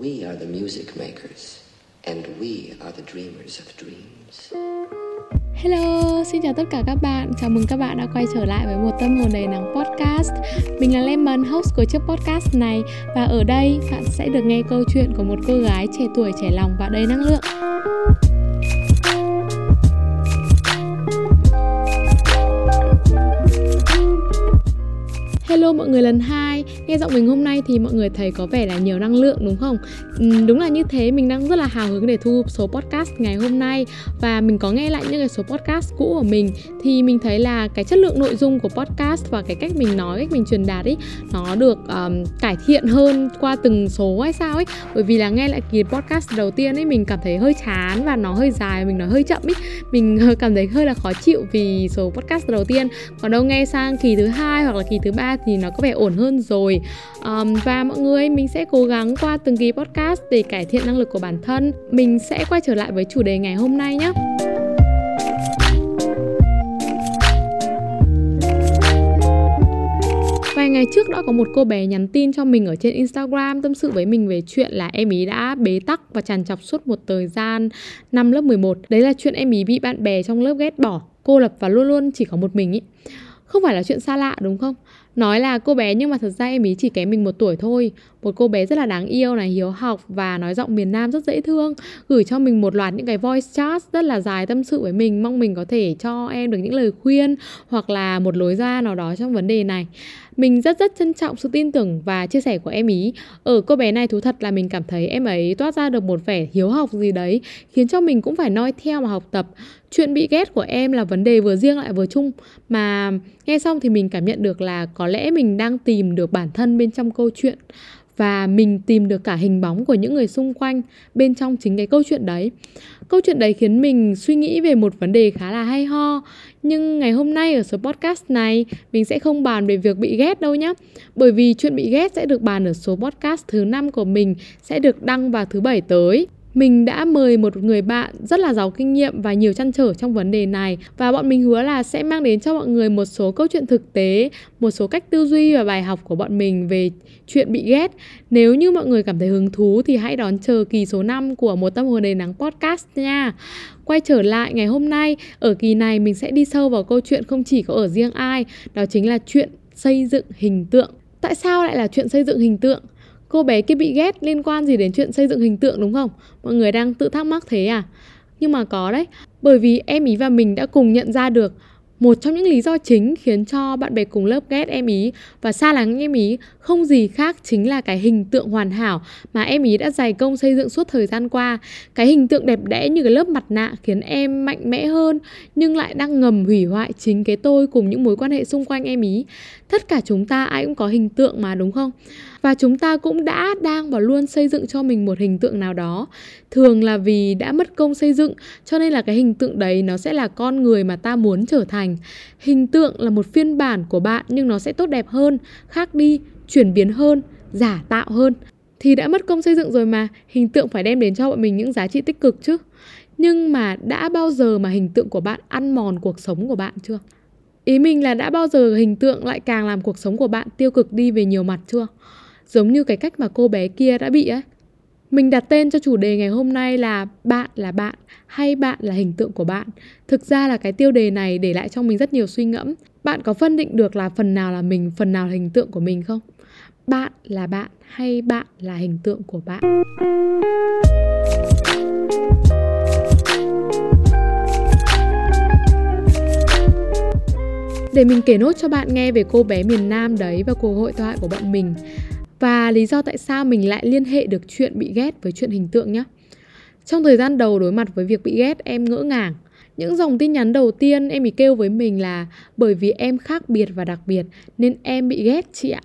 We are the music makers, and we are the dreamers of dreams. Hello, xin chào tất cả các bạn. Chào mừng các bạn đã quay trở lại với một tâm hồn đầy nắng podcast. Mình là Lemon, host của chiếc podcast này và ở đây bạn sẽ được nghe câu chuyện của một cô gái trẻ tuổi, trẻ lòng và đầy năng lượng. Hello mọi người lần hai. Nghe giọng mình hôm nay thì mọi người thấy có vẻ là nhiều năng lượng đúng không? Ừ, đúng là như thế, mình đang rất là hào hứng để thu số podcast ngày hôm nay. Và mình có nghe lại những cái số podcast cũ của mình Thì mình thấy là cái chất lượng nội dung của podcast và cái cách mình nói, cách mình truyền đạt ấy Nó được um, cải thiện hơn qua từng số hay sao ấy. Bởi vì là nghe lại kỳ podcast đầu tiên ấy mình cảm thấy hơi chán và nó hơi dài, mình nói hơi chậm ấy. Mình cảm thấy hơi là khó chịu vì số podcast đầu tiên. Còn đâu nghe sang kỳ thứ hai hoặc là kỳ thứ ba thì nó có vẻ ổn hơn rồi um, và mọi người mình sẽ cố gắng qua từng kỳ podcast để cải thiện năng lực của bản thân mình sẽ quay trở lại với chủ đề ngày hôm nay nhé Vài ngày trước đã có một cô bé nhắn tin cho mình ở trên Instagram tâm sự với mình về chuyện là em ý đã bế tắc và tràn trọc suốt một thời gian năm lớp 11. Đấy là chuyện em ý bị bạn bè trong lớp ghét bỏ, cô lập và luôn luôn chỉ có một mình ý. Không phải là chuyện xa lạ đúng không? Nói là cô bé nhưng mà thật ra em ý chỉ kém mình một tuổi thôi. Một cô bé rất là đáng yêu này, hiếu học và nói giọng miền Nam rất dễ thương. Gửi cho mình một loạt những cái voice chat rất là dài tâm sự với mình Mong mình có thể cho em được những lời khuyên hoặc là một lối ra nào đó trong vấn đề này mình rất rất trân trọng sự tin tưởng và chia sẻ của em ý. Ở cô bé này thú thật là mình cảm thấy em ấy toát ra được một vẻ hiếu học gì đấy, Khiến cho mình cũng phải noi theo mà học tập. Chuyện bị ghét của em là vấn đề vừa riêng lại vừa chung, Mà nghe xong thì mình cảm nhận được là có lẽ mình đang tìm được bản thân bên trong câu chuyện và mình tìm được cả hình bóng của những người xung quanh bên trong chính cái câu chuyện đấy. Câu chuyện đấy khiến mình suy nghĩ về một vấn đề khá là hay ho. Nhưng ngày hôm nay ở số podcast này, mình sẽ không bàn về việc bị ghét đâu nhé bởi vì chuyện bị ghét sẽ được bàn ở số podcast thứ năm của mình, sẽ được đăng vào thứ bảy tới mình đã mời một người bạn rất là giàu kinh nghiệm và nhiều chăn trở trong vấn đề này và bọn mình hứa là sẽ mang đến cho mọi người một số câu chuyện thực tế, một số cách tư duy và bài học của bọn mình về chuyện bị ghét. Nếu như mọi người cảm thấy hứng thú thì hãy đón chờ kỳ số 5 của một tâm hồn đầy nắng podcast nha. Quay trở lại ngày hôm nay, ở kỳ này mình sẽ đi sâu vào câu chuyện không chỉ có ở riêng ai, đó chính là chuyện xây dựng hình tượng. Tại sao lại là chuyện xây dựng hình tượng? Cô bé kia bị ghét liên quan gì đến chuyện xây dựng hình tượng đúng không? Mọi người đang tự thắc mắc thế à? Nhưng mà có đấy, bởi vì em ý và mình đã cùng nhận ra được một trong những lý do chính khiến cho bạn bè cùng lớp ghét em ý và xa lắng em ý không gì khác chính là cái hình tượng hoàn hảo mà em ý đã dày công xây dựng suốt thời gian qua. Cái hình tượng đẹp đẽ như cái lớp mặt nạ khiến em mạnh mẽ hơn nhưng lại đang ngầm hủy hoại chính cái tôi cùng những mối quan hệ xung quanh em ý. Tất cả chúng ta ai cũng có hình tượng mà đúng không? Và chúng ta cũng đã, đang và luôn xây dựng cho mình một hình tượng nào đó. Thường là vì đã mất công xây dựng cho nên là cái hình tượng đấy nó sẽ là con người mà ta muốn trở thành. Hình tượng là một phiên bản của bạn nhưng nó sẽ tốt đẹp hơn, khác đi, chuyển biến hơn, giả tạo hơn. Thì đã mất công xây dựng rồi mà hình tượng phải đem đến cho bọn mình những giá trị tích cực chứ. Nhưng mà đã bao giờ mà hình tượng của bạn ăn mòn cuộc sống của bạn chưa? Ý mình là đã bao giờ hình tượng lại càng làm cuộc sống của bạn tiêu cực đi về nhiều mặt chưa? Giống như cái cách mà cô bé kia đã bị ấy mình đặt tên cho chủ đề ngày hôm nay là bạn là bạn hay bạn là hình tượng của bạn. Thực ra là cái tiêu đề này để lại trong mình rất nhiều suy ngẫm. Bạn có phân định được là phần nào là mình, phần nào là hình tượng của mình không? Bạn là bạn hay bạn là hình tượng của bạn? Để mình kể nốt cho bạn nghe về cô bé miền Nam đấy và cuộc hội thoại của bọn mình và lý do tại sao mình lại liên hệ được chuyện bị ghét với chuyện hình tượng nhé. Trong thời gian đầu đối mặt với việc bị ghét em ngỡ ngàng những dòng tin nhắn đầu tiên em ý kêu với mình là bởi vì em khác biệt và đặc biệt nên em bị ghét chị ạ.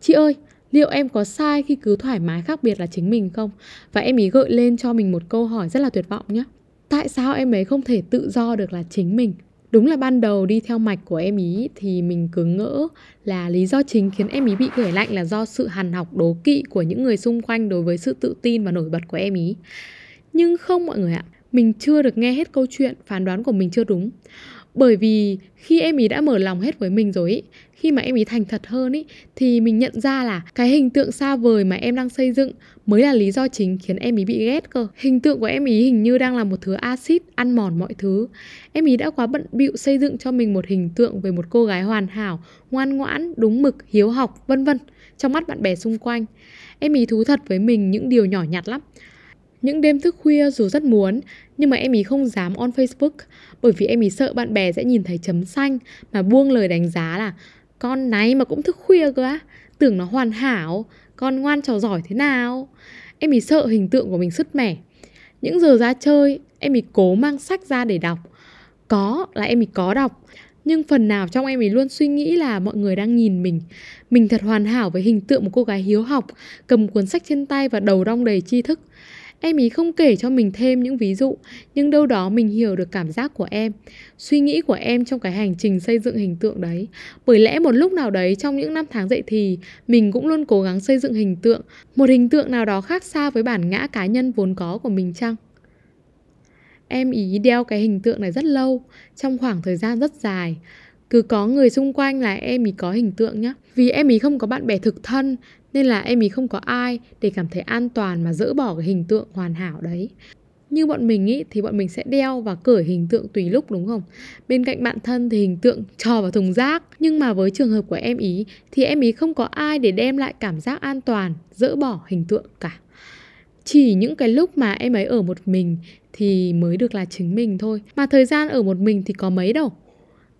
Chị ơi, liệu em có sai khi cứ thoải mái khác biệt là chính mình không? Và em ý gợi lên cho mình một câu hỏi rất là tuyệt vọng nhé. Tại sao em ấy không thể tự do được là chính mình? Đúng là ban đầu đi theo mạch của em ý thì mình cứ ngỡ là lý do chính khiến em ý bị gửi lạnh là do sự hằn học đố kỵ của những người xung quanh đối với sự tự tin và nổi bật của em ý. Nhưng không mọi người ạ, mình chưa được nghe hết câu chuyện, phán đoán của mình chưa đúng bởi vì khi em ý đã mở lòng hết với mình rồi ý, khi mà em ý thành thật hơn ý thì mình nhận ra là cái hình tượng xa vời mà em đang xây dựng mới là lý do chính khiến em ý bị ghét cơ. Hình tượng của em ý hình như đang là một thứ axit ăn mòn mọi thứ. Em ý đã quá bận bịu xây dựng cho mình một hình tượng về một cô gái hoàn hảo, ngoan ngoãn, đúng mực, hiếu học, vân vân trong mắt bạn bè xung quanh. Em ý thú thật với mình những điều nhỏ nhặt lắm. Những đêm thức khuya dù rất muốn nhưng mà em ý không dám on Facebook bởi vì em ý sợ bạn bè sẽ nhìn thấy chấm xanh mà buông lời đánh giá là con này mà cũng thức khuya cơ á, tưởng nó hoàn hảo, con ngoan trò giỏi thế nào. Em ý sợ hình tượng của mình sứt mẻ. Những giờ ra chơi, em ý cố mang sách ra để đọc. Có là em ý có đọc, nhưng phần nào trong em ý luôn suy nghĩ là mọi người đang nhìn mình. Mình thật hoàn hảo với hình tượng một cô gái hiếu học, cầm cuốn sách trên tay và đầu đong đầy tri thức. Em ý không kể cho mình thêm những ví dụ, nhưng đâu đó mình hiểu được cảm giác của em, suy nghĩ của em trong cái hành trình xây dựng hình tượng đấy. Bởi lẽ một lúc nào đấy trong những năm tháng dậy thì, mình cũng luôn cố gắng xây dựng hình tượng, một hình tượng nào đó khác xa với bản ngã cá nhân vốn có của mình chăng? Em ý đeo cái hình tượng này rất lâu, trong khoảng thời gian rất dài. Cứ có người xung quanh là em ý có hình tượng nhá. Vì em ý không có bạn bè thực thân nên là em ý không có ai để cảm thấy an toàn mà dỡ bỏ cái hình tượng hoàn hảo đấy. Như bọn mình ý, thì bọn mình sẽ đeo và cởi hình tượng tùy lúc, đúng không? Bên cạnh bạn thân thì hình tượng trò vào thùng rác. Nhưng mà với trường hợp của em ý, thì em ý không có ai để đem lại cảm giác an toàn, dỡ bỏ hình tượng cả. Chỉ những cái lúc mà em ấy ở một mình thì mới được là chính mình thôi. Mà thời gian ở một mình thì có mấy đâu.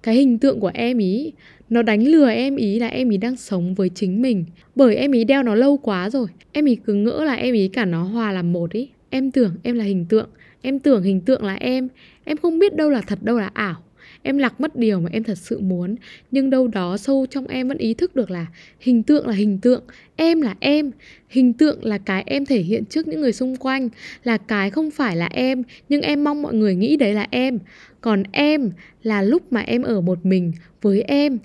Cái hình tượng của em ý nó đánh lừa em ý là em ý đang sống với chính mình. Bởi em ý đeo nó lâu quá rồi. Em ý cứ ngỡ là em ý cả nó hòa làm một ý. Em tưởng em là hình tượng. Em tưởng hình tượng là em. Em không biết đâu là thật, đâu là ảo em lạc mất điều mà em thật sự muốn. Nhưng đâu đó sâu trong em vẫn ý thức được là hình tượng là hình tượng, em là em. Hình tượng là cái em thể hiện trước những người xung quanh, là cái không phải là em, nhưng em mong mọi người nghĩ đấy là em. Còn em là lúc mà em ở một mình với em,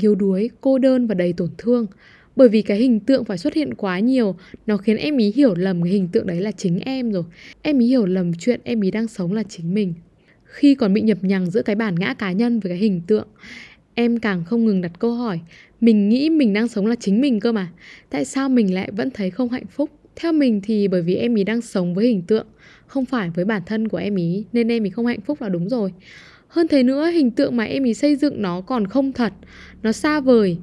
yếu đuối, cô đơn và đầy tổn thương. Bởi vì cái hình tượng phải xuất hiện quá nhiều, nó khiến em ý hiểu lầm cái hình tượng đấy là chính em rồi. Em ý hiểu lầm chuyện em ý đang sống là chính mình khi còn bị nhập nhằng giữa cái bản ngã cá nhân với cái hình tượng. Em càng không ngừng đặt câu hỏi, mình nghĩ mình đang sống là chính mình cơ mà. Tại sao mình lại vẫn thấy không hạnh phúc? Theo mình thì bởi vì em ý đang sống với hình tượng, không phải với bản thân của em ý, nên em ý không hạnh phúc là đúng rồi. Hơn thế nữa, hình tượng mà em ý xây dựng nó còn không thật, nó xa vời.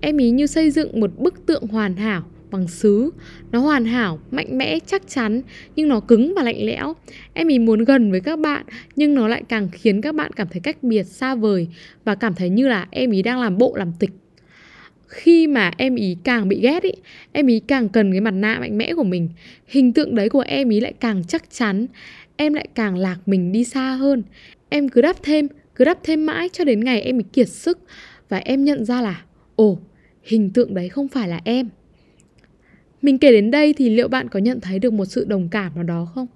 Em ý như xây dựng một bức tượng hoàn hảo bằng sứ nó hoàn hảo, mạnh mẽ, chắc chắn, nhưng nó cứng và lạnh lẽo. Em ý muốn gần với các bạn, nhưng nó lại càng khiến các bạn cảm thấy cách biệt xa vời và cảm thấy như là em ý đang làm bộ, làm tịch. Khi mà em ý càng bị ghét ý, em ý càng cần cái mặt nạ mạnh mẽ của mình. Hình tượng đấy của em ý lại càng chắc chắn, em lại càng lạc mình đi xa hơn. Em cứ đắp thêm, cứ đắp thêm mãi cho đến ngày em ý kiệt sức và em nhận ra là, ồ, hình tượng đấy không phải là em mình kể đến đây thì liệu bạn có nhận thấy được một sự đồng cảm nào đó không?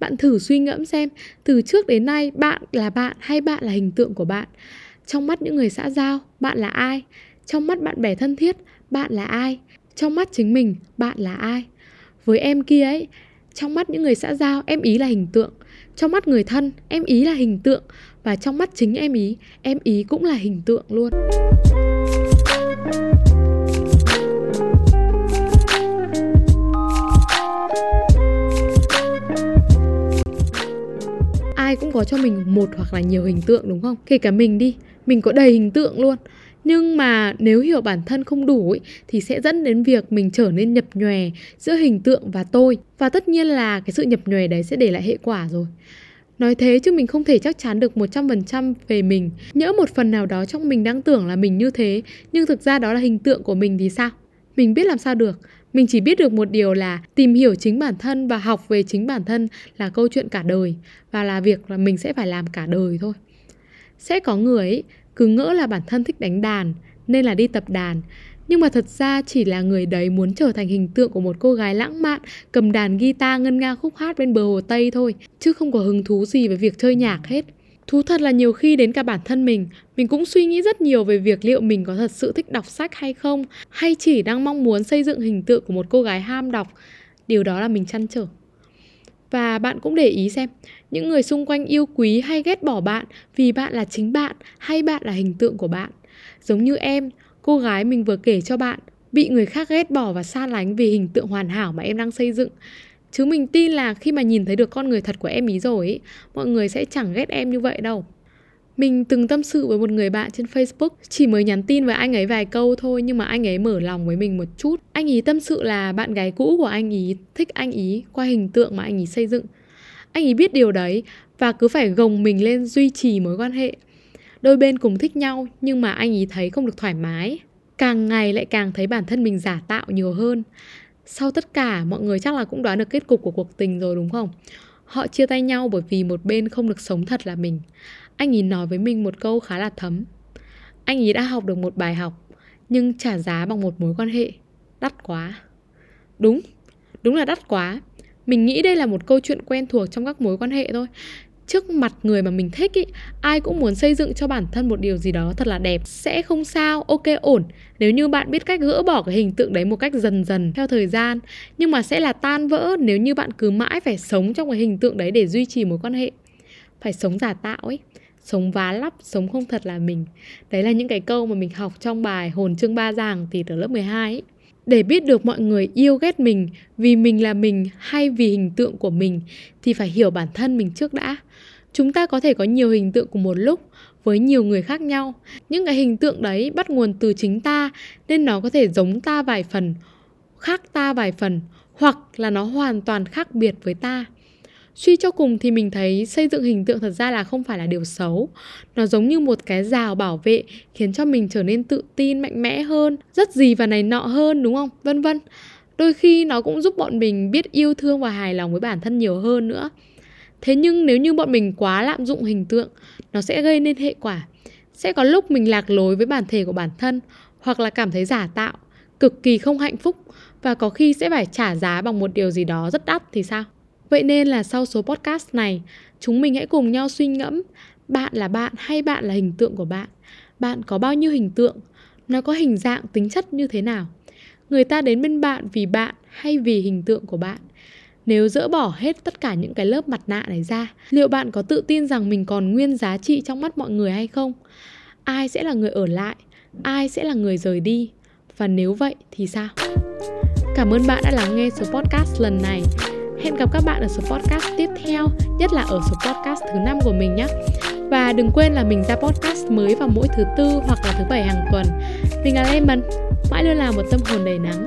Bạn thử suy ngẫm xem, từ trước đến nay bạn là bạn hay bạn là hình tượng của bạn? Trong mắt những người xã giao, bạn là ai? Trong mắt bạn bè thân thiết, bạn là ai? Trong mắt chính mình, bạn là ai? Với em kia ấy, trong mắt những người xã giao, em ý là hình tượng. Trong mắt người thân, em ý là hình tượng. Và trong mắt chính em ý em ý cũng là hình tượng luôn. Ai cũng có cho mình một hoặc là nhiều hình tượng đúng không? Kể cả mình đi mình có đầy hình tượng luôn. Nhưng mà nếu hiểu bản thân không đủ ấy, thì sẽ dẫn đến việc mình trở nên nhập nhòe giữa hình tượng và tôi. Và tất nhiên là cái sự nhập nhòe đấy sẽ để lại hệ quả rồi. Nói thế chứ mình không thể chắc chắn được 100% về mình. Nhỡ một phần nào đó trong mình đang tưởng là mình như thế Nhưng thực ra đó là hình tượng của mình thì sao? Mình biết làm sao được. Mình chỉ biết được một điều là tìm hiểu chính bản thân và học về chính bản thân là câu chuyện cả đời Và là việc là mình sẽ phải làm cả đời thôi. Sẽ có người ấy, cứ ngỡ là bản thân thích đánh đàn nên là đi tập đàn. Nhưng mà thật ra chỉ là người đấy muốn trở thành hình tượng của một cô gái lãng mạn cầm đàn guitar ngân nga khúc hát bên bờ hồ Tây thôi chứ không có hứng thú gì với việc chơi nhạc hết. Thú thật là nhiều khi đến cả bản thân mình, mình cũng suy nghĩ rất nhiều về việc liệu mình có thật sự thích đọc sách hay không, hay chỉ đang mong muốn xây dựng hình tượng của một cô gái ham đọc. Điều đó là mình chăn trở. Và bạn cũng để ý xem, những người xung quanh yêu quý hay ghét bỏ bạn vì bạn là chính bạn hay bạn là hình tượng của bạn. Giống như em, cô gái mình vừa kể cho bạn, bị người khác ghét bỏ và xa lánh vì hình tượng hoàn hảo mà em đang xây dựng. Chứ mình tin là khi mà nhìn thấy được con người thật của em ý rồi ý, mọi người sẽ chẳng ghét em như vậy đâu. Mình từng tâm sự với một người bạn trên Facebook Chỉ mới nhắn tin với anh ấy vài câu thôi Nhưng mà anh ấy mở lòng với mình một chút. Anh ấy tâm sự là bạn gái cũ của anh ấy Thích anh ấy qua hình tượng mà anh ấy xây dựng. Anh ấy biết điều đấy Và cứ phải gồng mình lên duy trì mối quan hệ. Đôi bên cùng thích nhau Nhưng mà anh ấy thấy không được thoải mái. Càng ngày lại càng thấy bản thân mình giả tạo nhiều hơn. Sau tất cả mọi người chắc là cũng đoán được kết cục của cuộc tình rồi đúng không? Họ chia tay nhau bởi vì một bên không được sống thật là mình. Anh ấy nói với mình một câu khá là thấm. Anh ấy đã học được một bài học Nhưng trả giá bằng một mối quan hệ. Đắt quá. Đúng, đúng là đắt quá. Mình nghĩ đây là một câu chuyện quen thuộc trong các mối quan hệ thôi trước mặt người mà mình thích ý, ai cũng muốn xây dựng cho bản thân một điều gì đó thật là đẹp sẽ không sao ok ổn nếu như bạn biết cách gỡ bỏ cái hình tượng đấy một cách dần dần theo thời gian nhưng mà sẽ là tan vỡ nếu như bạn cứ mãi phải sống trong cái hình tượng đấy để duy trì mối quan hệ phải sống giả tạo ấy sống vá lắp, sống không thật là mình. Đấy là những cái câu mà mình học trong bài Hồn chương ba giảng thì từ lớp 12 ấy. Để biết được mọi người yêu ghét mình vì mình là mình hay vì hình tượng của mình thì phải hiểu bản thân mình trước đã. Chúng ta có thể có nhiều hình tượng cùng một lúc với nhiều người khác nhau. Những cái hình tượng đấy bắt nguồn từ chính ta nên nó có thể giống ta vài phần, khác ta vài phần hoặc là nó hoàn toàn khác biệt với ta suy cho cùng thì mình thấy xây dựng hình tượng thật ra là không phải là điều xấu. Nó giống như một cái rào bảo vệ khiến cho mình trở nên tự tin, mạnh mẽ hơn, rất gì và này nọ hơn, đúng không? Vân vân. Đôi khi nó cũng giúp bọn mình biết yêu thương và hài lòng với bản thân nhiều hơn nữa. Thế nhưng nếu như bọn mình quá lạm dụng hình tượng, nó sẽ gây nên hệ quả. Sẽ có lúc mình lạc lối với bản thể của bản thân, hoặc là cảm thấy giả tạo, cực kỳ không hạnh phúc, và có khi sẽ phải trả giá bằng một điều gì đó rất đắt thì sao? Vậy nên là sau số podcast này, chúng mình hãy cùng nhau suy ngẫm bạn là bạn hay bạn là hình tượng của bạn. Bạn có bao nhiêu hình tượng? Nó có hình dạng, tính chất như thế nào? Người ta đến bên bạn vì bạn hay vì hình tượng của bạn? Nếu dỡ bỏ hết tất cả những cái lớp mặt nạ này ra, liệu bạn có tự tin rằng mình còn nguyên giá trị trong mắt mọi người hay không? Ai sẽ là người ở lại? Ai sẽ là người rời đi? Và nếu vậy thì sao? Cảm ơn bạn đã lắng nghe số podcast lần này. Hẹn gặp các bạn ở số podcast tiếp theo, nhất là ở số podcast thứ năm của mình nhé. Và đừng quên là mình ra podcast mới vào mỗi thứ tư hoặc là thứ bảy hàng tuần. Mình là Lemon, mãi luôn là một tâm hồn đầy nắng.